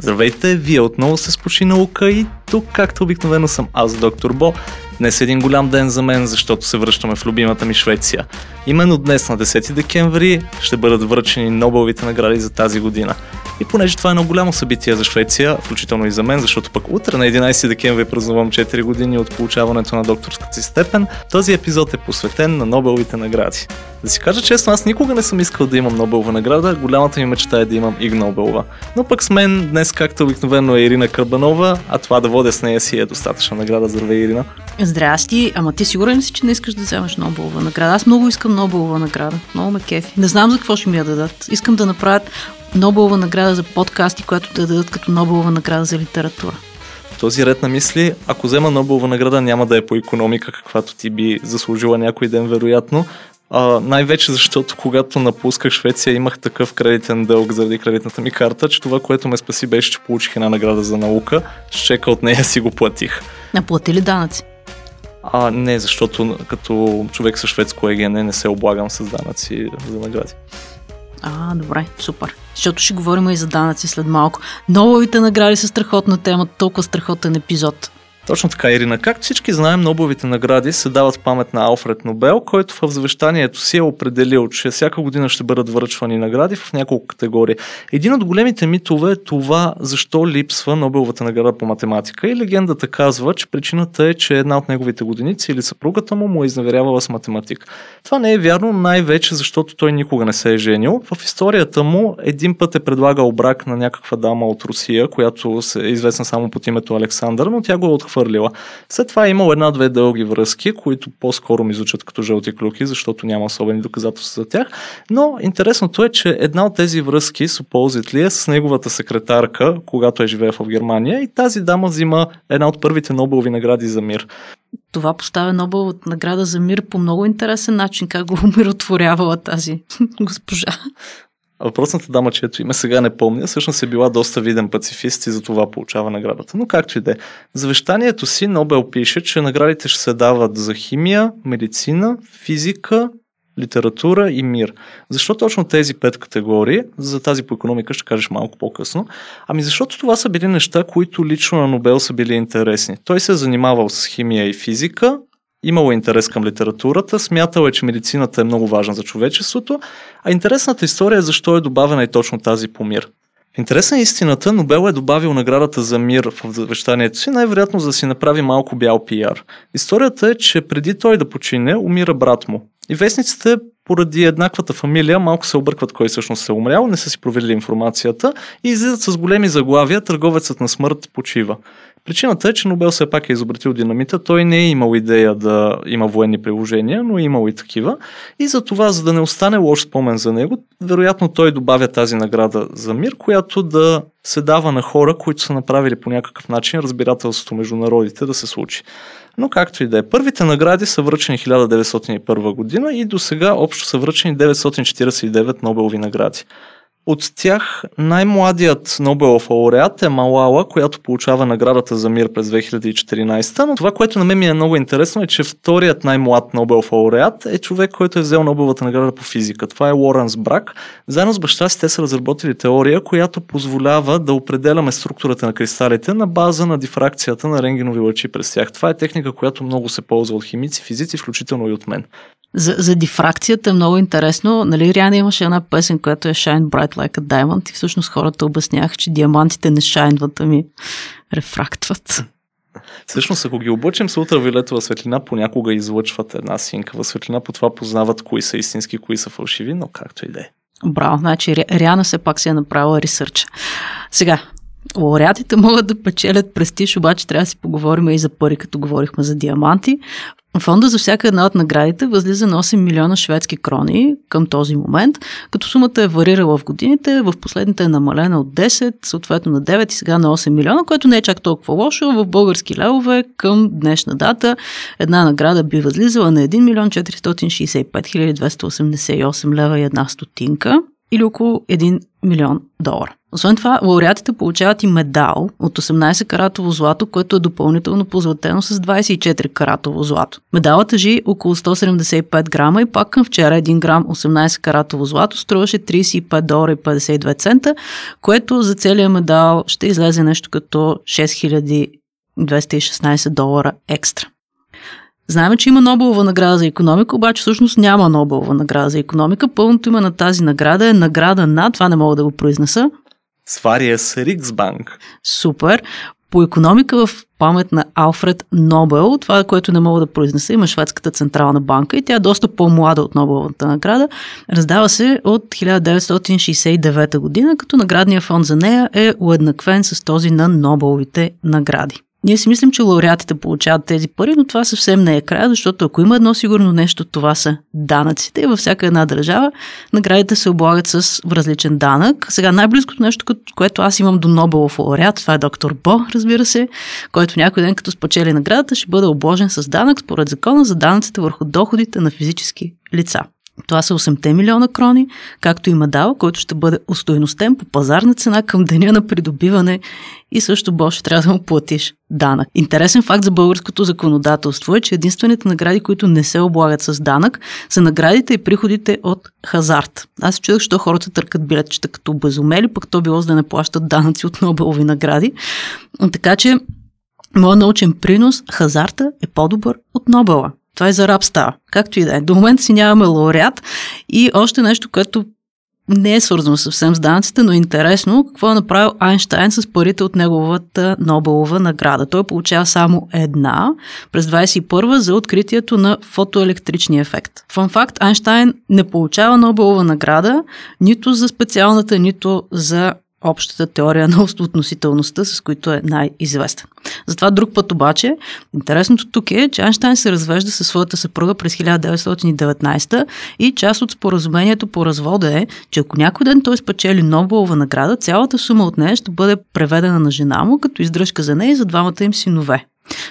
Здравейте, вие отново се спочи наука и тук, както обикновено съм аз, доктор Бо. Днес е един голям ден за мен, защото се връщаме в любимата ми Швеция. Именно днес, на 10 декември, ще бъдат връчени Нобеловите награди за тази година. И понеже това е едно голямо събитие за Швеция, включително и за мен, защото пък утре на 11 декември празнувам 4 години от получаването на докторската си степен, този епизод е посветен на Нобеловите награди. Да си кажа честно, аз никога не съм искал да имам Нобелова награда, голямата ми мечта е да имам Иг Нобелова. Но пък с мен днес, както обикновено е Ирина Карбанова, а това да водя с нея си е достатъчна награда. Здравей, Ирина. Здрасти, ама ти сигурен си, че не искаш да вземеш Нобелова награда? Аз много искам Нобелова награда. Много ме кефи. Не знам за какво ще ми я дадат. Искам да направят Нобелова награда за подкасти, която да дадат като Нобелова награда за литература. В този ред на мисли, ако взема Нобелова награда, няма да е по економика, каквато ти би заслужила някой ден, вероятно. А, най-вече защото когато напусках Швеция имах такъв кредитен дълг заради кредитната ми карта, че това, което ме спаси беше, че получих една награда за наука. С чека от нея си го платих. А плати ли данъци? А, не, защото като човек с шведско ЕГН не се облагам с данъци за награди. А, добре, супер. Защото ще говорим и за данъци след малко. Нововите награди са страхотна тема, толкова страхотен епизод. Точно така, Ирина. Както всички знаем, Нобеловите награди се дават памет на Алфред Нобел, който в завещанието си е определил, че всяка година ще бъдат връчвани награди в няколко категории. Един от големите митове е това, защо липсва Нобеловата награда по математика. И легендата казва, че причината е, че една от неговите годиници или съпругата му му е изневерявала с математик. Това не е вярно най-вече, защото той никога не се е женил. В историята му един път е предлагал брак на някаква дама от Русия, която е известна само под името Александър, но тя го е отхвърлила отхвърлила. След това е имал една-две дълги връзки, които по-скоро ми звучат като жълти клюки, защото няма особени доказателства за тях. Но интересното е, че една от тези връзки, ли е с неговата секретарка, когато е живее в Германия и тази дама взима една от първите Нобелови награди за мир. Това поставя Нобел награда за мир по много интересен начин, как го умиротворявала тази госпожа. Въпросната дама, чието име сега не помня, всъщност е била доста виден пацифист и за това получава наградата. Но както и да е. Завещанието си Нобел пише, че наградите ще се дават за химия, медицина, физика, литература и мир. Защо точно тези пет категории? За тази по економика ще кажеш малко по-късно. Ами защото това са били неща, които лично на Нобел са били интересни. Той се е занимавал с химия и физика, имало интерес към литературата, смятал е, че медицината е много важна за човечеството, а интересната история е защо е добавена и точно тази по мир. Интересна е истината, Нобел е добавил наградата за мир в завещанието си, най-вероятно за да си направи малко бял пиар. Историята е, че преди той да почине, умира брат му. И вестниците поради еднаквата фамилия малко се объркват кой всъщност е умрял, не са си проверили информацията и излизат с големи заглавия търговецът на смърт почива. Причината е, че Нобел все пак е изобретил динамита. Той не е имал идея да има военни приложения, но е имал и такива. И за това, за да не остане лош спомен за него, вероятно той добавя тази награда за мир, която да се дава на хора, които са направили по някакъв начин разбирателството между народите да се случи. Но както и да е. Първите награди са връчени 1901 година и до сега общо са връчени 949 Нобелови награди. От тях най-младият Нобелов лауреат е Малала, която получава наградата за мир през 2014. Но това, което на мен ми е много интересно е, че вторият най-млад Нобелов лауреат е човек, който е взел Нобеловата награда по физика. Това е Лоренс Брак. Заедно с баща си те са разработили теория, която позволява да определяме структурата на кристалите на база на дифракцията на рентгенови лъчи през тях. Това е техника, която много се ползва от химици, физици, включително и от мен. За, за дифракцията е много интересно. Нали, Риана имаше една песен, която е Shine Bright Like a Diamond и всъщност хората обясняха, че диамантите не шайнват, ами рефрактват. Всъщност, ако ги облъчим с ултравиолетова светлина, понякога излъчват една синкава светлина, по това познават кои са истински, кои са фалшиви, но както и да е. Браво, значи Риана все пак си е направила ресърч. Сега, Лауреатите могат да печелят престиж, обаче трябва да си поговорим и за пари, като говорихме за диаманти. Фонда за всяка една от наградите възлиза на 8 милиона шведски крони към този момент, като сумата е варирала в годините, в последните е намалена от 10, съответно на 9 и сега на 8 милиона, което не е чак толкова лошо. В български левове към днешна дата една награда би възлизала на 1 милион 465 288 лева и една стотинка или около 1 милион долара. Освен това, лауреатите получават и медал от 18 каратово злато, което е допълнително позлатено с 24 каратово злато. Медалът тъжи около 175 грама и пак към вчера 1 грам 18 каратово злато струваше 35 долара и 52 цента, което за целия медал ще излезе нещо като 6216 долара екстра. Знаем, че има Нобелова награда за економика, обаче всъщност няма Нобелова награда за економика. Пълното име на тази награда е награда на, това не мога да го произнеса. Свария с Риксбанк. Супер. По економика в памет на Алфред Нобел, това, което не мога да произнеса, има Шведската централна банка и тя е доста по-млада от Нобеловата награда. Раздава се от 1969 година, като наградния фонд за нея е уеднаквен с този на Нобеловите награди. Ние си мислим, че лауреатите получават тези пари, но това съвсем не е края, защото ако има едно сигурно нещо, това са данъците. И във всяка една държава наградите се облагат с различен данък. Сега най-близкото нещо, което аз имам до Нобелов лауреат, това е доктор Бо, разбира се, който някой ден като спечели наградата ще бъде обложен с данък според закона за данъците върху доходите на физически лица. Това са 8 милиона крони, както и медал, който ще бъде устойностен по пазарна цена към деня на придобиване и също Боше трябва да му платиш данък. Интересен факт за българското законодателство е, че единствените награди, които не се облагат с данък, са наградите и приходите от хазарт. Аз чудах, що хората търкат билетчета като безумели, пък то било за да не плащат данъци от Нобелови награди. Така че Моят научен принос, хазарта е по-добър от Нобела. Това е за раб става. Както и да е. До момента си нямаме лауреат. И още нещо, което не е свързано съвсем с данъците, но е интересно какво е направил Айнштайн с парите от неговата Нобелова награда. Той получава само една през 21 за откритието на фотоелектричния ефект. Фан факт, Айнштайн не получава Нобелова награда нито за специалната, нито за общата теория на относителността, с които е най-известен. Затова друг път обаче, интересното тук е, че Айнштайн се развежда със своята съпруга през 1919 и част от споразумението по развода е, че ако някой ден той спечели Нобелова награда, цялата сума от нея ще бъде преведена на жена му като издръжка за нея и за двамата им синове.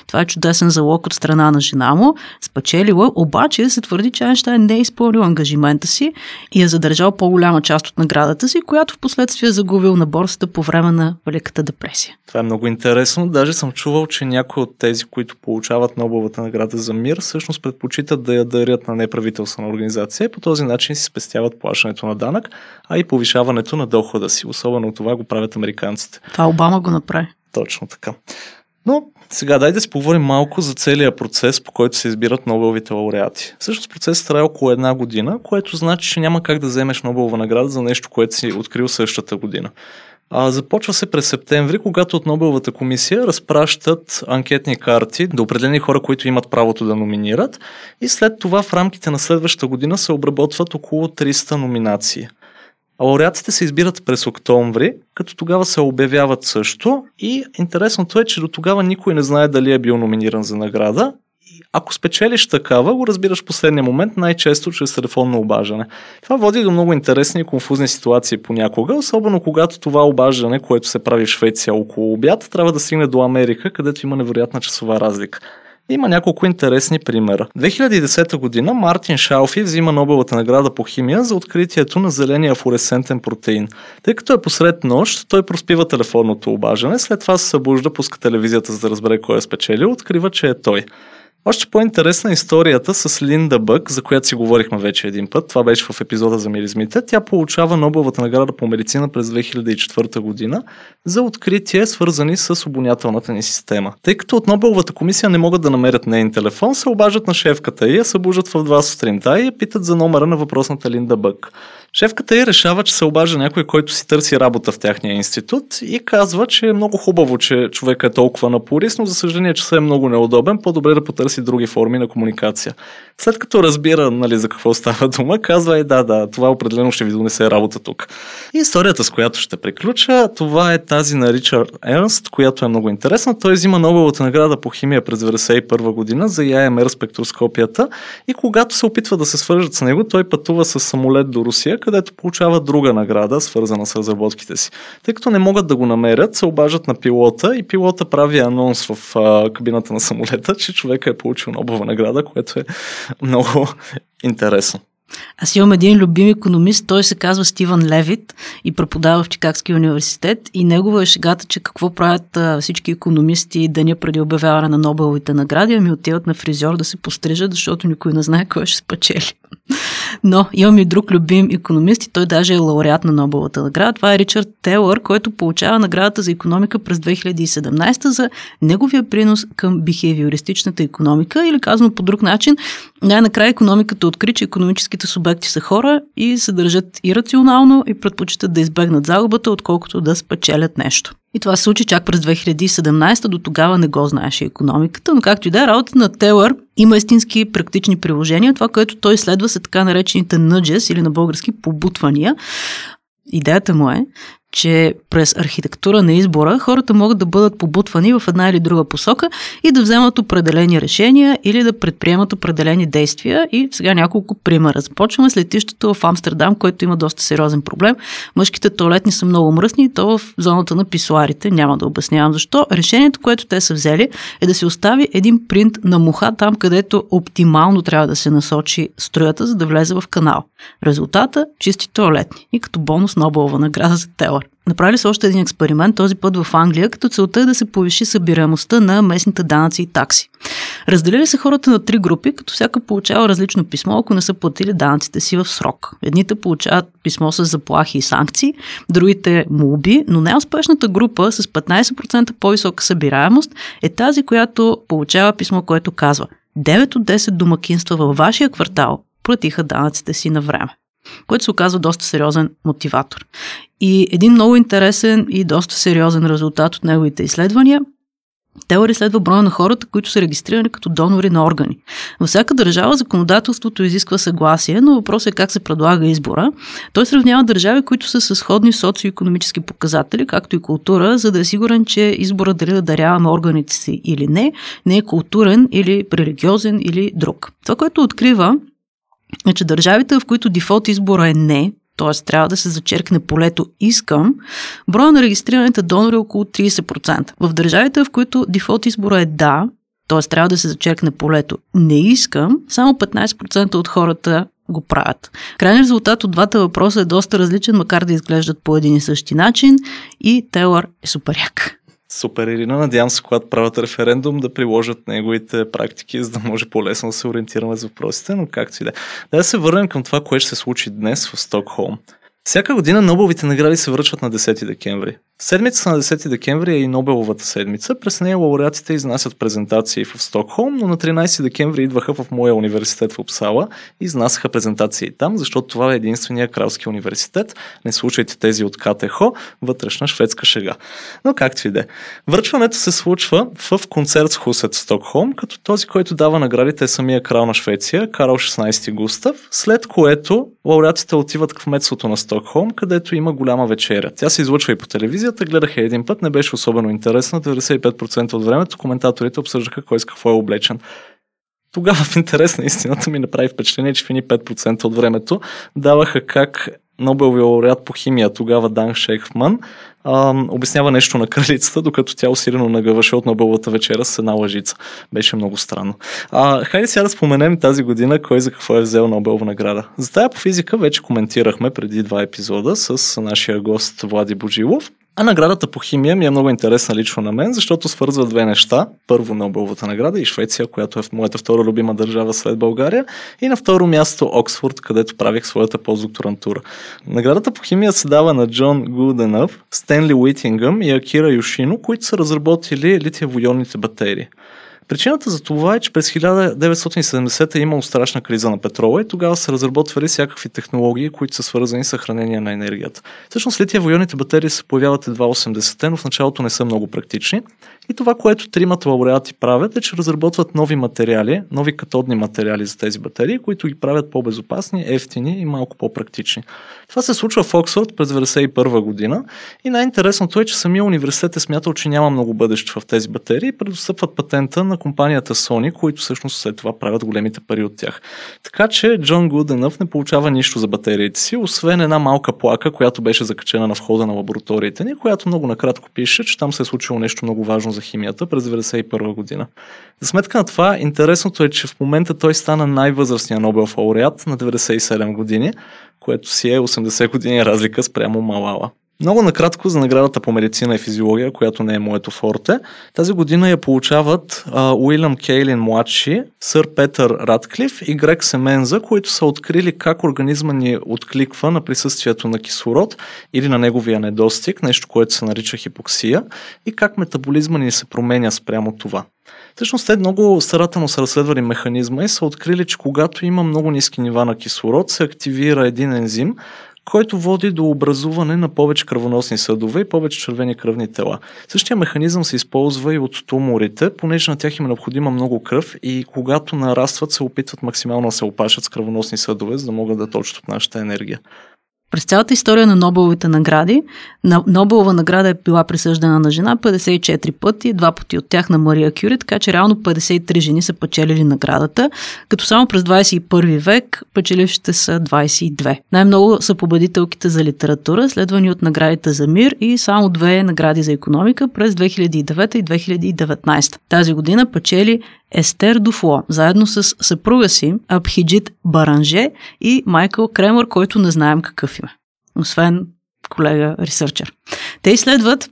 Това е чудесен залог от страна на жена му. Спечелила, обаче се твърди, че Айнштайн не е изпълнил ангажимента си и е задържал по-голяма част от наградата си, която в последствие е загубил на борсата по време на Великата депресия. Това е много интересно. Даже съм чувал, че някои от тези, които получават Нобеловата награда за мир, всъщност предпочитат да я дарят на неправителствена организация и по този начин си спестяват плащането на данък, а и повишаването на дохода си. Особено това го правят американците. Това Обама го направи. Точно така. Но сега дай да си поговорим малко за целият процес, по който се избират Нобеловите лауреати. Всъщност процесът трае около една година, което значи, че няма как да вземеш Нобелова награда за нещо, което си открил същата година. А, започва се през септември, когато от Нобеловата комисия разпращат анкетни карти до определени хора, които имат правото да номинират и след това в рамките на следващата година се обработват около 300 номинации. А лауреатите се избират през октомври, като тогава се обявяват също и интересното е, че до тогава никой не знае дали е бил номиниран за награда. Ако спечелиш такава, го разбираш в последния момент, най-често чрез телефонно обаждане. Това води до много интересни и конфузни ситуации понякога, особено когато това обаждане, което се прави в Швеция около обяд, трябва да стигне до Америка, където има невероятна часова разлика. Има няколко интересни примера. 2010 година Мартин Шалфи взима Нобелата награда по химия за откритието на зеления флуоресцентен протеин. Тъй като е посред нощ, той проспива телефонното обаждане, след това се събужда, пуска телевизията за да разбере кой е спечелил, открива, че е той. Още по-интересна е историята с Линда Бък, за която си говорихме вече един път. Това беше в епизода за миризмите. Тя получава Нобеловата награда по медицина през 2004 година за откритие, свързани с обонятелната ни система. Тъй като от Нобеловата комисия не могат да намерят нейн телефон, се обажат на шефката и я събуждат в 2 сутринта и я питат за номера на въпросната Линда Бък. Шефката й решава, че се обажда някой, който си търси работа в тяхния институт и казва, че е много хубаво, че човек е толкова напорис, но за съжаление, че се е много неудобен, по-добре да потърси други форми на комуникация. След като разбира нали, за какво става дума, казва е да, да, това определено ще ви донесе работа тук. И историята, с която ще приключа, това е тази на Ричард Ернст, която е много интересна. Той взима Нобеловата награда по химия през 1991 година за ЯМР спектроскопията и когато се опитва да се свържат с него, той пътува с самолет до Русия, където получава друга награда, свързана с разработките си. Тъй като не могат да го намерят, се обажат на пилота и пилота прави анонс в а, кабината на самолета, че човека е получил Нобелова награда, което е много интересно. Аз имам един любим економист, той се казва Стивън Левит и преподава в Чикагския университет и негова е шегата, че какво правят а, всички економисти деня преди обявяване на Нобеловите награди, ами отиват на фризьор да се пострижат, защото никой не знае кой ще спечели. Но имам и друг любим економист и той даже е лауреат на Нобеловата награда. Това е Ричард Тейлър, който получава наградата за економика през 2017 за неговия принос към бихевиористичната економика или казано по друг начин, най-накрая економиката откри, че економическите субекти са хора и се държат ирационално и предпочитат да избегнат загубата, отколкото да спечелят нещо. И това се случи чак през 2017, до тогава не го знаеше економиката, но както и да е, работа на Телър има истински практични приложения. Това, което той следва са така наречените nudges или на български побутвания. Идеята му е, че през архитектура на избора хората могат да бъдат побутвани в една или друга посока и да вземат определени решения или да предприемат определени действия. И сега няколко примера. Започваме с летището в Амстердам, което има доста сериозен проблем. Мъжките туалетни са много мръсни и то в зоната на писуарите. Няма да обяснявам защо. Решението, което те са взели е да се остави един принт на муха там, където оптимално трябва да се насочи струята, за да влезе в канал. Резултата – чисти туалетни. И като бонус Нобелова награда за Телър. Направили са още един експеримент, този път в Англия, като целта е да се повиши събираемостта на местните данъци и такси. Разделили се хората на три групи, като всяка получава различно писмо, ако не са платили данъците си в срок. Едните получават писмо с заплахи и санкции, другите молби, но най-успешната група с 15% по-висока събираемост е тази, която получава писмо, което казва 9 от 10 домакинства във вашия квартал платиха данъците си на време което се оказва доста сериозен мотиватор. И един много интересен и доста сериозен резултат от неговите изследвания Телър изследва броя на хората, които са регистрирани като донори на органи. Във всяка държава законодателството изисква съгласие, но въпросът е как се предлага избора. Той сравнява държави, които са с сходни социо-економически показатели, както и култура, за да е сигурен, че избора дали да даряваме органите си или не, не е културен или религиозен или друг. Това, което открива е, държавите, в които дефолт избора е не, т.е. трябва да се зачеркне полето искам, броя на регистрираните донори е около 30%. В държавите, в които дефолт избора е да, т.е. трябва да се зачеркне полето не искам, само 15% от хората го правят. Крайният резултат от двата въпроса е доста различен, макар да изглеждат по един и същи начин и Телър е суперяк. Супер, Ирина. Надявам се, когато правят референдум, да приложат неговите практики, за да може по-лесно да се ориентираме за въпросите, но както и да. Да се върнем към това, което ще се случи днес в Стокхолм. Всяка година Нобеловите награди се връчват на 10 декември. Седмицата на 10 декември е и Нобеловата седмица. През нея лауреатите изнасят презентации в Стокхолм, но на 13 декември идваха в моя университет в Опсала и изнасяха презентации там, защото това е единствения кралски университет. Не слушайте тези от КТХ, вътрешна шведска шега. Но както и да е. Връчването се случва в концертхусет в Стокхолм, като този, който дава наградите е самия крал на Швеция, Карл 16 Густав, след което лауреатите отиват в кметството на Стокхолм, където има голяма вечеря. Тя се излъчва и по телевизия телевизията, гледаха един път, не беше особено интересна. 95% от времето коментаторите обсъждаха кой с какво е облечен. Тогава в интерес на истината ми направи впечатление, че фини 5% от времето даваха как Нобеловия лауреат по химия, тогава Дан Шейхман, а, обяснява нещо на кралицата, докато тя усилено нагъваше от Нобеловата вечера с една лъжица. Беше много странно. А, хайде сега да споменем тази година кой за какво е взел Нобелова награда. За тая по физика вече коментирахме преди два епизода с нашия гост Влади Божилов. А наградата по химия ми е много интересна лично на мен, защото свързва две неща. Първо Нобеловата награда и Швеция, която е моята втора любима държава след България. И на второ място Оксфорд, където правих своята постдокторантура. Наградата по химия се дава на Джон Гуденъв, Стенли Уитингъм и Акира Юшино, които са разработили литиево-ионните батерии. Причината за това е, че през 1970 е имало страшна криза на петрола и тогава са разработвали всякакви технологии, които са свързани с съхранение на енергията. Всъщност лития-воионните батерии се появяват едва 80-те, но в началото не са много практични. И това, което тримата лауреати правят е, че разработват нови материали, нови катодни материали за тези батерии, които ги правят по-безопасни, ефтини и малко по-практични. Това се случва в Оксфорд през 1991 година и най-интересното е, че самия университет е смятал, че няма много бъдеще в тези батерии и предостъпват патента на компанията Sony, които всъщност след това правят големите пари от тях. Така че Джон Гуденъв не получава нищо за батериите си, освен една малка плака, която беше закачена на входа на лабораториите ни, която много накратко пише, че там се е случило нещо много важно за химията през 1991 година. За сметка на това, интересното е, че в момента той стана най-възрастният Нобелов лауреат на 97 години, което си е 80 години разлика спрямо Малала. Много накратко за наградата по медицина и физиология, която не е моето форте. Тази година я получават а, Уилям Кейлин младши, сър Петър Радклиф и Грег Семенза, които са открили как организма ни откликва на присъствието на кислород или на неговия недостиг, нещо, което се нарича хипоксия, и как метаболизма ни се променя спрямо това. Всъщност те много старателно са разследвали механизма и са открили, че когато има много ниски нива на кислород, се активира един ензим, който води до образуване на повече кръвоносни съдове и повече червени кръвни тела. Същия механизъм се използва и от туморите, понеже на тях им е необходима много кръв и когато нарастват се опитват максимално да се опашат с кръвоносни съдове, за да могат да точат от нашата енергия. През цялата история на Нобеловите награди, на Нобелова награда е била присъждана на жена 54 пъти, два пъти от тях на Мария Кюри, така че реално 53 жени са печелили наградата, като само през 21 век печелившите са 22. Най-много са победителките за литература, следвани от наградите за мир и само две награди за економика през 2009 и 2019. Тази година печели Естер Дуфло, заедно с съпруга си Абхиджит Баранже и Майкъл Кремър, който не знаем какъв. Освен колега ресърчер. Те изследват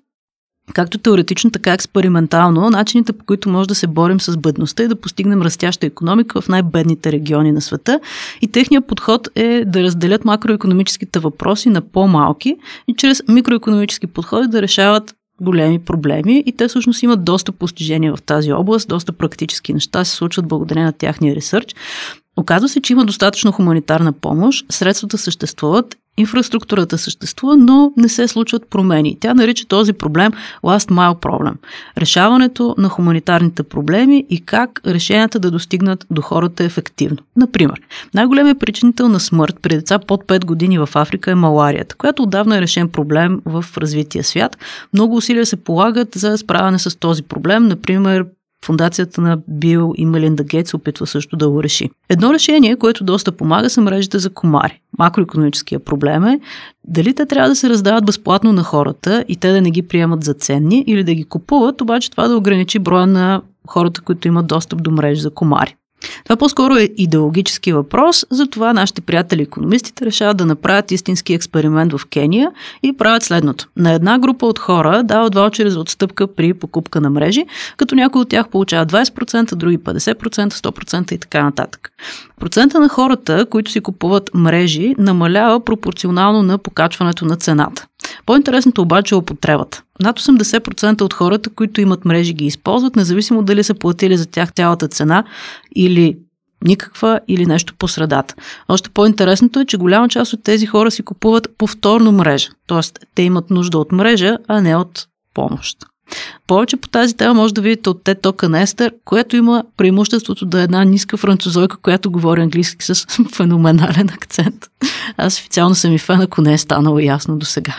както теоретично, така експериментално, начините по които може да се борим с бедността и да постигнем растяща економика в най-бедните региони на света. И техният подход е да разделят макроекономическите въпроси на по-малки и чрез микроекономически подходи да решават големи проблеми и те всъщност имат доста постижения в тази област, доста практически неща се случват благодарение на тяхния ресърч. Оказва се, че има достатъчно хуманитарна помощ, средствата съществуват, инфраструктурата съществува, но не се случват промени. Тя нарича този проблем last mile проблем. Решаването на хуманитарните проблеми и как решенията да достигнат до хората ефективно. Например, най-големият причинител на смърт при деца под 5 години в Африка е маларията, която отдавна е решен проблем в развития свят. Много усилия се полагат за справяне с този проблем, например Фундацията на Бил и Мелинда Гейт се опитва също да го реши. Едно решение, което доста помага са мрежите за комари. Макроекономическия проблем е дали те трябва да се раздават безплатно на хората и те да не ги приемат за ценни или да ги купуват, обаче това да ограничи броя на хората, които имат достъп до мрежи за комари. Това по-скоро е идеологически въпрос, затова нашите приятели економистите решават да направят истински експеримент в Кения и правят следното. На една група от хора дават ваучери за отстъпка при покупка на мрежи, като някои от тях получават 20%, други 50%, 100% и така нататък. Процента на хората, които си купуват мрежи, намалява пропорционално на покачването на цената. По-интересното обаче е употребата. Над 80% от хората, които имат мрежи, ги използват, независимо дали са платили за тях цялата цена или никаква или нещо по средата. Още по-интересното е, че голяма част от тези хора си купуват повторно мрежа. Тоест, те имат нужда от мрежа, а не от помощ. Повече по тази тема може да видите от Тето Канестър, което има преимуществото да е една ниска французойка, която говори английски с феноменален акцент. Аз официално съм и фен, ако не е станало ясно до сега.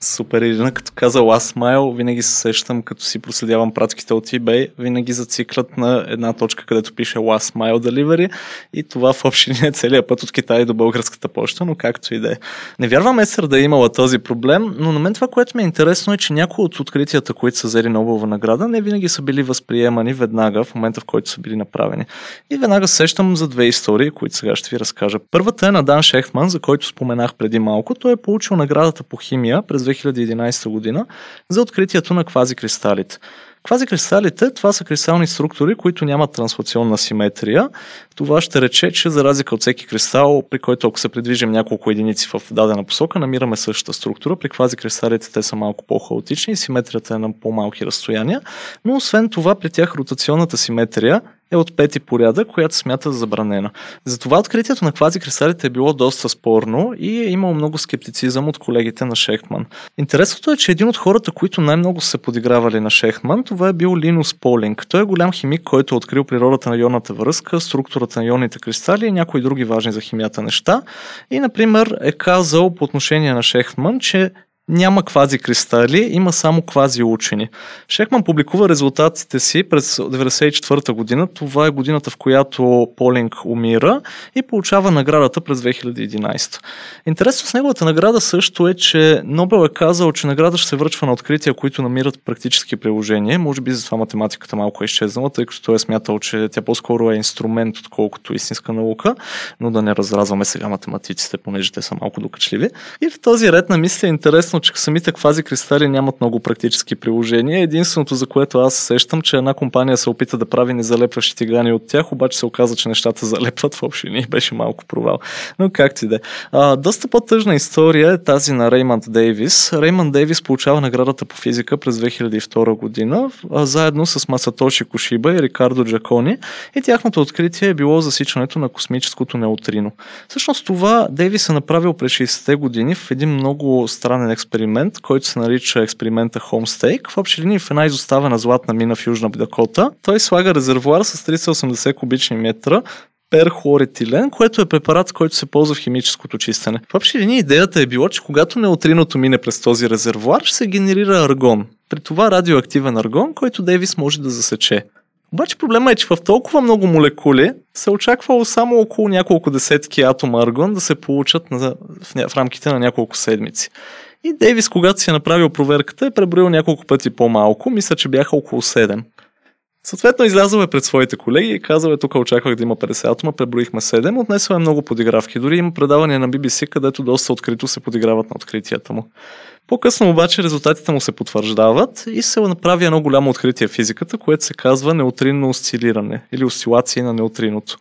Супер, Ирина, като каза Last Mile, винаги се сещам, като си проследявам пратките от eBay, винаги зациклят на една точка, където пише Last Mile Delivery и това в общи е целият път от Китай до българската почта, но както и да е. Не вярвам Есър да е имала този проблем, но на мен това, което ми е интересно е, че някои от откритията, които са взели Нобелова награда, не винаги са били възприемани веднага в момента, в който са били направени. И веднага сещам за две истории, които сега ще ви разкажа. Първата е на Дан Шехтман, за който споменах преди малко. Той е получил наградата по химия през 2011 година за откритието на квазикристалите. Квазикристалите, това са кристални структури, които нямат трансфлационна симетрия. Това ще рече, че за разлика от всеки кристал, при който ако се придвижим няколко единици в дадена посока, намираме същата структура. При квазикристалите те са малко по-хаотични и симетрията е на по-малки разстояния. Но освен това, при тях ротационната симетрия е от пети порядък, която смята за забранена. Затова откритието на квазикристалите е било доста спорно и е имало много скептицизъм от колегите на Шехтман. Интересното е, че един от хората, които най-много са подигравали на Шехтман, това е бил Линус Полинг. Той е голям химик, който е открил природата на ионната връзка, структурата на ионните кристали и някои други важни за химията неща. И, например, е казал по отношение на Шехтман, че няма квази кристали, има само квази учени. Шехман публикува резултатите си през 1994 година. Това е годината, в която Полинг умира и получава наградата през 2011. Интересно с неговата награда също е, че Нобел е казал, че награда ще се връчва на открития, които намират практически приложения. Може би затова математиката малко е изчезнала, тъй като той е смятал, че тя по-скоро е инструмент, отколкото истинска наука, но да не разразваме сега математиците, понеже те са малко докачливи. И в този ред на мисля е интересно, че самите квази кристали нямат много практически приложения. Единственото, за което аз сещам, че една компания се опита да прави незалепващи тигани от тях, обаче се оказа, че нещата залепват в общини. Беше малко провал. Но как ти да. А, доста по-тъжна история е тази на Реймонд Дейвис. Реймонд Дейвис получава наградата по физика през 2002 година, а, заедно с Масатоши Кошиба и Рикардо Джакони. И тяхното откритие е било засичането на космическото неутрино. Всъщност това Дейвис е направил през 60-те години в един много странен експеримент, който се нарича експеримента Homestake. В общи линии в една изоставена златна мина в Южна Дакота той слага резервуар с 380 кубични метра перхлоретилен, което е препарат, който се ползва в химическото чистене. В общи линии идеята е било, че когато неутриното мине през този резервуар, ще се генерира аргон. При това радиоактивен аргон, който Дейвис може да засече. Обаче проблема е, че в толкова много молекули се очаквало само около няколко десетки атома аргон да се получат на, в, в рамките на няколко седмици. И Дейвис, когато си е направил проверката, е преброил няколко пъти по-малко, мисля, че бяха около 7. Съответно, излязъл е пред своите колеги и казал е, тук очаквах да има 50 атома, преброихме 7, отнесъл е много подигравки. Дори има предавания на BBC, където доста открито се подиграват на откритията му. По-късно обаче резултатите му се потвърждават и се направи едно голямо откритие в физиката, което се казва неутринно осцилиране или осцилации на неутриното.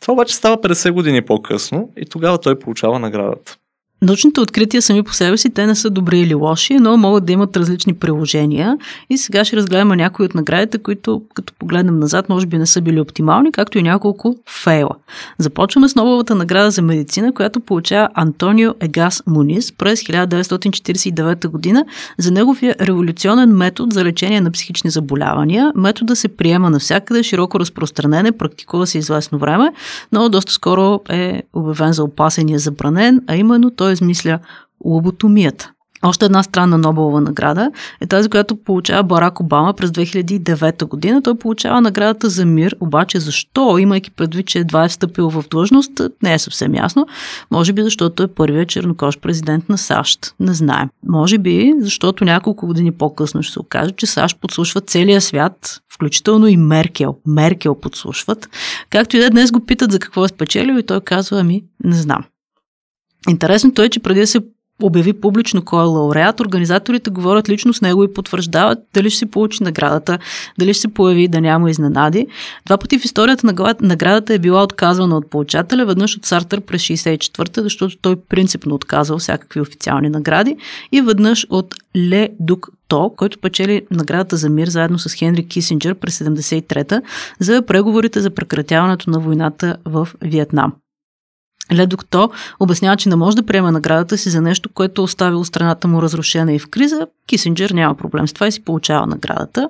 Това обаче става 50 години по-късно и тогава той получава наградата. Научните открития сами по себе си, те не са добри или лоши, но могат да имат различни приложения. И сега ще разгледаме някои от наградите, които, като погледнем назад, може би не са били оптимални, както и няколко фейла. Започваме с новата награда за медицина, която получава Антонио Егас Мунис през 1949 година за неговия революционен метод за лечение на психични заболявания. Метода се приема навсякъде, широко разпространен, практикува се известно време, но доста скоро е обявен за опасен и е забранен, а именно той той измисля лоботомията. Още една странна Нобелова награда е тази, която получава Барак Обама през 2009 година. Той получава наградата за мир, обаче защо, имайки предвид, че едва е встъпил в длъжност, не е съвсем ясно. Може би защото е първият чернокож президент на САЩ. Не знаем. Може би защото няколко години по-късно ще се окаже, че САЩ подслушва целия свят, включително и Меркел. Меркел подслушват. Както и да днес го питат за какво е спечелил и той казва, ами не знам. Интересното е, че преди да се обяви публично кой е лауреат, организаторите говорят лично с него и потвърждават дали ще се получи наградата, дали ще се появи да няма изненади. Два пъти в историята на наградата е била отказвана от получателя, веднъж от Сартър през 64-та, защото той принципно отказал всякакви официални награди и веднъж от Ле Дук то, който печели наградата за мир заедно с Хенри Кисинджер през 73-та за преговорите за прекратяването на войната в Виетнам. Ледокто обяснява, че не може да приема наградата си за нещо, което е оставило страната му разрушена и в криза. Кисинджер няма проблем с това и си получава наградата.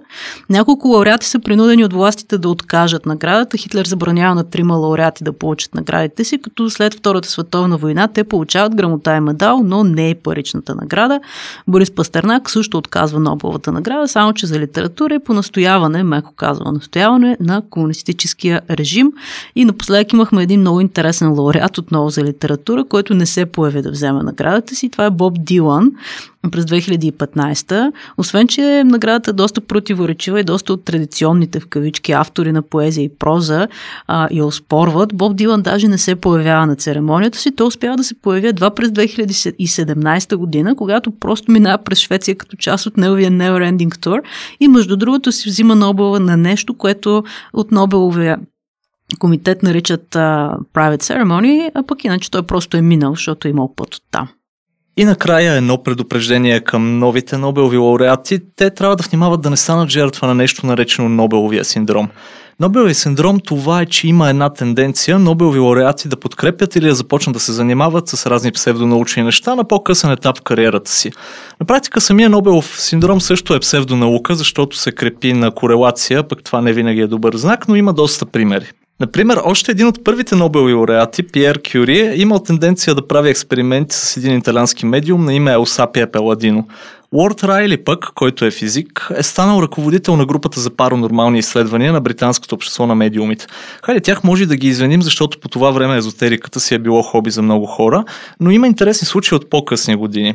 Няколко лауреати са принудени от властите да откажат наградата. Хитлер забранява на трима лауреати да получат наградите си, като след Втората световна война те получават грамота и медал, но не и паричната награда. Борис Пастернак също отказва Нобеловата награда, само че за литература и по настояване, меко казва, настояване на комунистическия режим. И напоследък имахме един много интересен лауреат от отново за литература, който не се появи да вземе наградата си. Това е Боб Дилан през 2015. Освен, че наградата е доста противоречива и доста от традиционните в кавички автори на поезия и проза а, я оспорват, Боб Дилан даже не се появява на церемонията си. Той успява да се появи едва през 2017 година, когато просто минава през Швеция като част от неговия Never Ending Tour и между другото си взима Нобела на нещо, което от Нобеловия комитет наричат а, private ceremony, а пък иначе той просто е минал, защото е имал път от там. И накрая едно предупреждение към новите Нобелови лауреати. Те трябва да внимават да не станат жертва на нещо наречено Нобеловия синдром. Нобелови синдром това е, че има една тенденция Нобелови лауреати да подкрепят или да започнат да се занимават с разни псевдонаучни неща на по-късен етап в кариерата си. На практика самия Нобелов синдром също е псевдонаука, защото се крепи на корелация, пък това не винаги е добър знак, но има доста примери. Например, още един от първите Нобелови лауреати, Пьер Кюри, е имал тенденция да прави експерименти с един италиански медиум на име Елсапия Пеладино. Уорд Райли пък, който е физик, е станал ръководител на групата за паранормални изследвания на Британското общество на медиумите. Хайде, тях може да ги извиним, защото по това време езотериката си е било хоби за много хора, но има интересни случаи от по-късни години.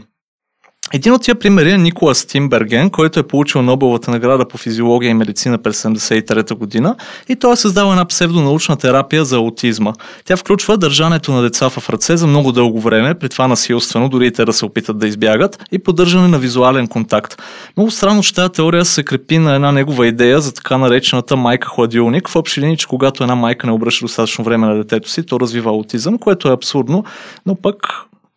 Един от тия примери е Николас Тимберген, който е получил Нобеловата награда по физиология и медицина през 1973 година и той е създал една псевдонаучна терапия за аутизма. Тя включва държането на деца в ръце за много дълго време, при това насилствено, дори и те да се опитат да избягат, и поддържане на визуален контакт. Много странно, че тази теория се крепи на една негова идея за така наречената майка хладилник, в общи линии, че когато една майка не обръща достатъчно време на детето си, то развива аутизъм, което е абсурдно, но пък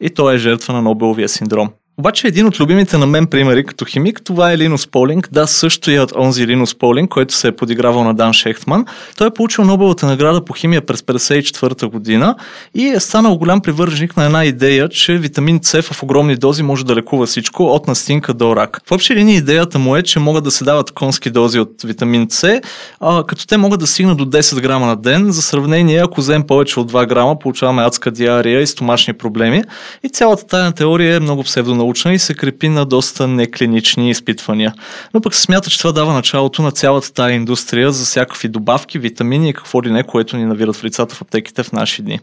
и той е жертва на Нобеловия синдром. Обаче един от любимите на мен примери като химик, това е Линус Полинг. Да, също и от онзи Линус Полинг, който се е подигравал на Дан Шехтман. Той е получил Нобеловата награда по химия през 1954 година и е станал голям привърженик на една идея, че витамин С в огромни дози може да лекува всичко, от настинка до рак. В общи линии идеята му е, че могат да се дават конски дози от витамин С, а, като те могат да стигнат до 10 грама на ден. За сравнение, ако вземем повече от 2 грама, получаваме адска диария и стомашни проблеми. И цялата тая теория е много псевдонаучна научна и се крепи на доста неклинични изпитвания. Но пък се смята, че това дава началото на цялата тая индустрия за всякакви добавки, витамини и какво ли не, което ни навират в лицата в аптеките в наши дни.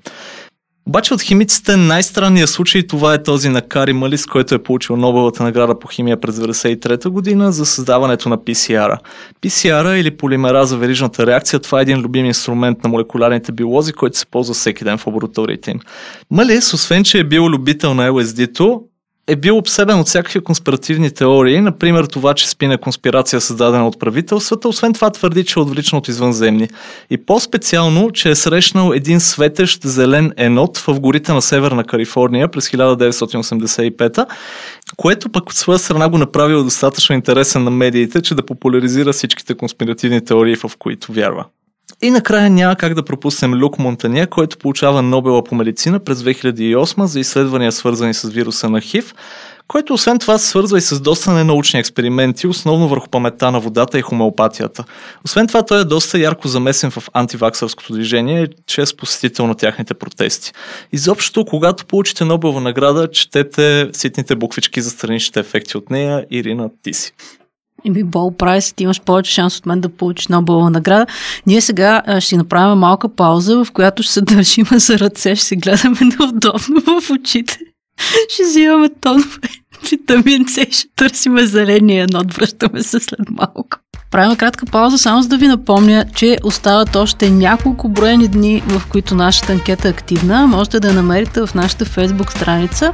Обаче от химиците най-странният случай това е този на Кари Малис, който е получил Нобелата награда по химия през 1993 година за създаването на PCR. PCR или полимера за верижната реакция, това е един любим инструмент на молекулярните биолози, който се ползва всеки ден в лабораториите им. Малис, освен че е бил любител на LSD-то, е бил обсебен от всякакви конспиративни теории, например това, че спина конспирация създадена от правителствата, освен това твърди, че е отвличан от извънземни. И по-специално, че е срещнал един светещ зелен енот в горите на Северна Калифорния през 1985 което пък от своя страна го направило достатъчно интересен на медиите, че да популяризира всичките конспиративни теории, в които вярва. И накрая няма как да пропуснем Люк Монтания, който получава Нобела по медицина през 2008 за изследвания свързани с вируса на ХИВ, който освен това свързва и с доста ненаучни експерименти, основно върху паметта на водата и хомеопатията. Освен това, той е доста ярко замесен в антиваксърското движение, чест посетител на тяхните протести. Изобщо, когато получите Нобелова награда, четете ситните буквички за страничните ефекти от нея. Ирина, ти си. Еми, Бол Прайс, ти имаш повече шанс от мен да получиш Нобелова награда. Ние сега ще направим малка пауза, в която ще се държим за ръце, ще се гледаме неудобно в очите. Ще взимаме тонове витамин С, ще търсиме зеления нот, връщаме се след малко. Правим кратка пауза, само за да ви напомня, че остават още няколко броени дни, в които нашата анкета е активна. Можете да я намерите в нашата фейсбук страница.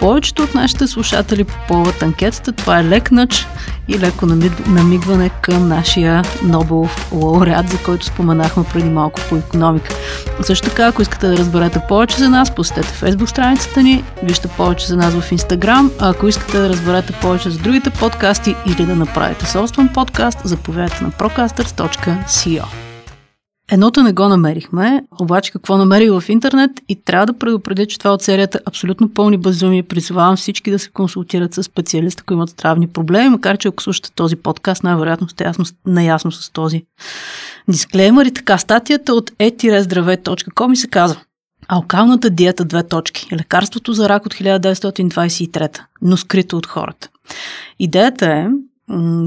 Повечето от нашите слушатели попълват анкетата. Това е лек нач и леко намигване към нашия Нобелов лауреат, за който споменахме преди малко по економика. Също така, ако искате да разберете повече за нас, посетете фейсбук страницата ни, вижте повече за нас в Инстаграм, а ако искате да разберете повече за другите подкасти или да направите собствен подкаст, заповядайте на procasters.co. Едното не го намерихме, обаче какво намерих в интернет и трябва да предупредя, че това от серията абсолютно пълни безумия. Призовавам всички да се консултират с специалисти, ако имат здравни проблеми, макар че ако слушате този подкаст, най-вероятно сте ясно, наясно с този дисклеймер. И така, статията от e-zdrave.com и се казва Алкалната диета две точки. Лекарството за рак от 1923, но скрито от хората. Идеята е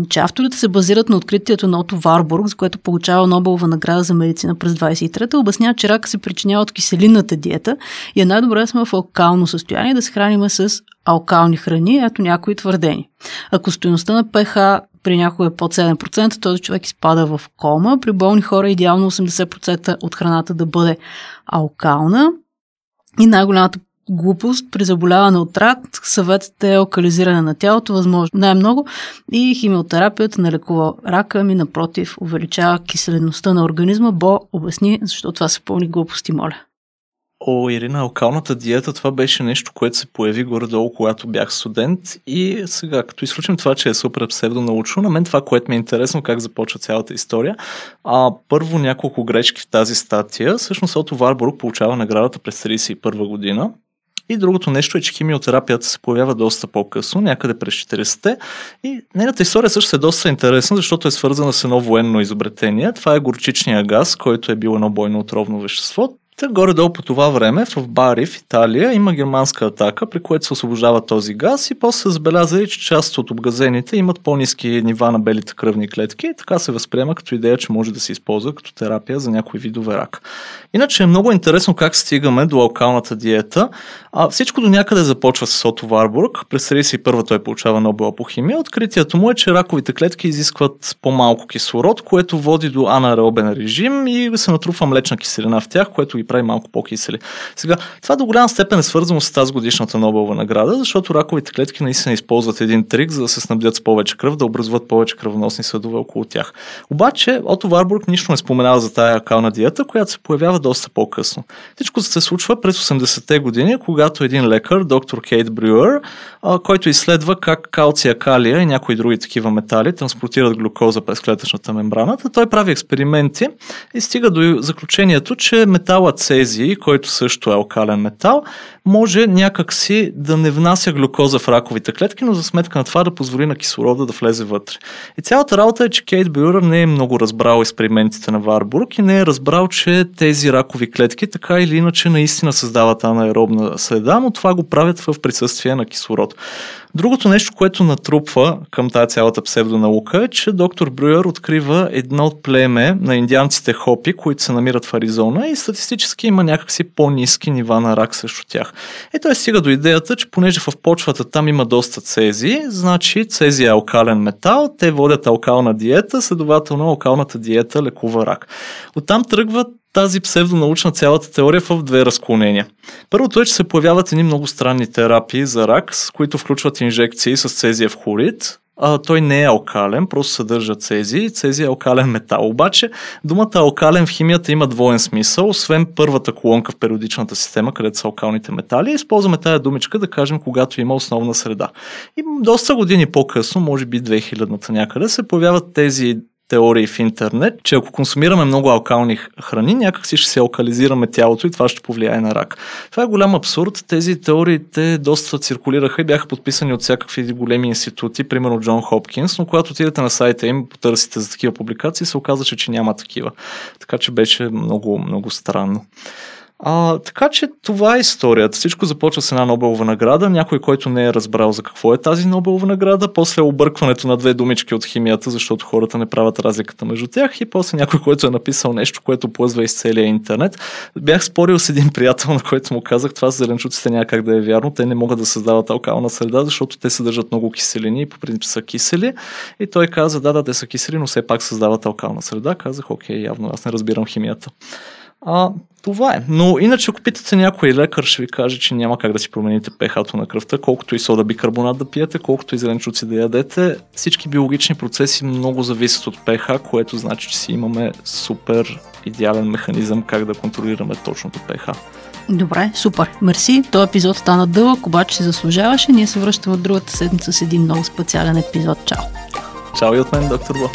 че авторите се базират на откритието на Ото Варбург, за което получава Нобелова награда за медицина през 23-та, обясняват, че рака се причинява от киселинната диета и е най-добре да сме в алкално състояние, да се храниме с алкални храни, ето някои твърдени. Ако стоеността на pH при някой е под 7%, този човек изпада в кома. При болни хора идеално 80% от храната да бъде алкална. И най-голямата глупост при заболяване от рак, съветът е локализиране на тялото, възможно най-много и химиотерапията не лекува рака, ми напротив увеличава киселеността на организма. Бо, обясни, защо това са пълни глупости, моля. О, Ирина, алкалната диета, това беше нещо, което се появи горе-долу, когато бях студент и сега, като изключим това, че е супер псевдонаучно, на мен това, което ми е интересно, как започва цялата история, а, първо няколко грешки в тази статия. Всъщност Ото Варбург получава наградата през 1931 година И другото нещо е, че химиотерапията се появява доста по-късно, някъде през 40-те. И нейната история също е доста интересна, защото е свързана с едно военно изобретение. Това е горчичния газ, който е бил едно бойно отровно вещество. Та горе-долу по това време в Бари в Италия има германска атака, при което се освобождава този газ и после се забелязали, че част от обгазените имат по-низки нива на белите кръвни клетки и така се възприема като идея, че може да се използва като терапия за някои видове рак. Иначе е много интересно как стигаме до алкалната диета. А всичко до някъде започва с Ото Варбург. През 31 той получава Нобела по химия. Откритието му е, че раковите клетки изискват по-малко кислород, което води до анаеробен режим и се натрупва млечна киселина в тях, което ги прави малко по-кисели. Сега, това до голяма степен е свързано с тази годишната Нобелова награда, защото раковите клетки наистина използват един трик, за да се снабдят с повече кръв, да образуват повече кръвоносни съдове около тях. Обаче, Ото Варбург нищо не споменава за тая кална диета, която се появява доста по-късно. Всичко се случва през 80-те години, когато един лекар, доктор Кейт Брюер, който изследва как калция, калия и някои други такива метали транспортират глюкоза през клетъчната мембраната, той прави експерименти и стига до заключението, че металът цезий, който също е алкален метал, може някакси да не внася глюкоза в раковите клетки, но за сметка на това да позволи на кислорода да влезе вътре. И цялата работа е, че Кейт Бюрър не е много разбрал експериментите на Варбург и не е разбрал, че тези ракови клетки така или иначе наистина създават анаеробна следа, но това го правят в присъствие на кислород. Другото нещо, което натрупва към тази цялата псевдонаука е, че доктор Брюер открива едно племе на индианците хопи, които се намират в Аризона и статистически има някакси по-низки нива на рак срещу тях. И той стига до идеята, че понеже в почвата там има доста цези, значи цези е алкален метал, те водят алкална диета, следователно алкалната диета лекува рак. Оттам тръгват тази псевдонаучна цялата теория в две разклонения. Първото е, че се появяват едни много странни терапии за рак, с които включват инжекции с цезиев хлорид, а, той не е алкален, просто съдържа цези цези е алкален метал. Обаче думата алкален в химията има двоен смисъл, освен първата колонка в периодичната система, където са алкалните метали, използваме тая думичка да кажем, когато има основна среда. И доста години по-късно, може би 2000-та някъде, се появяват тези теории в интернет, че ако консумираме много алкални храни, някак си ще се алкализираме тялото и това ще повлияе на рак. Това е голям абсурд. Тези теории те доста циркулираха и бяха подписани от всякакви големи институти, примерно Джон Хопкинс, но когато отидете на сайта им, потърсите за такива публикации, се оказа, че няма такива. Така че беше много, много странно. А, така че това е историята. Всичко започва с една Нобелова награда. Някой, който не е разбрал за какво е тази Нобелова награда, после е объркването на две думички от химията, защото хората не правят разликата между тях и после някой, който е написал нещо, което плъзва из целия интернет. Бях спорил с един приятел, на който му казах, това с зеленчуците няма как да е вярно. Те не могат да създават алкална среда, защото те съдържат много киселини и по принцип са кисели. И той каза, да, да, те са кисели, но все пак създават алкална среда. Казах, окей, явно аз не разбирам химията. А, това е. Но иначе, ако питате някой лекар, ще ви каже, че няма как да си промените ph на кръвта, колкото и сода бикарбонат да пиете, колкото и зеленчуци да ядете. Всички биологични процеси много зависят от pH, което значи, че си имаме супер идеален механизъм как да контролираме точното pH. Добре, супер. Мерси. Този епизод стана дълъг, обаче се заслужаваше. Ние се връщаме от другата седмица с един много специален епизод. Чао! Чао и от мен, доктор Бо.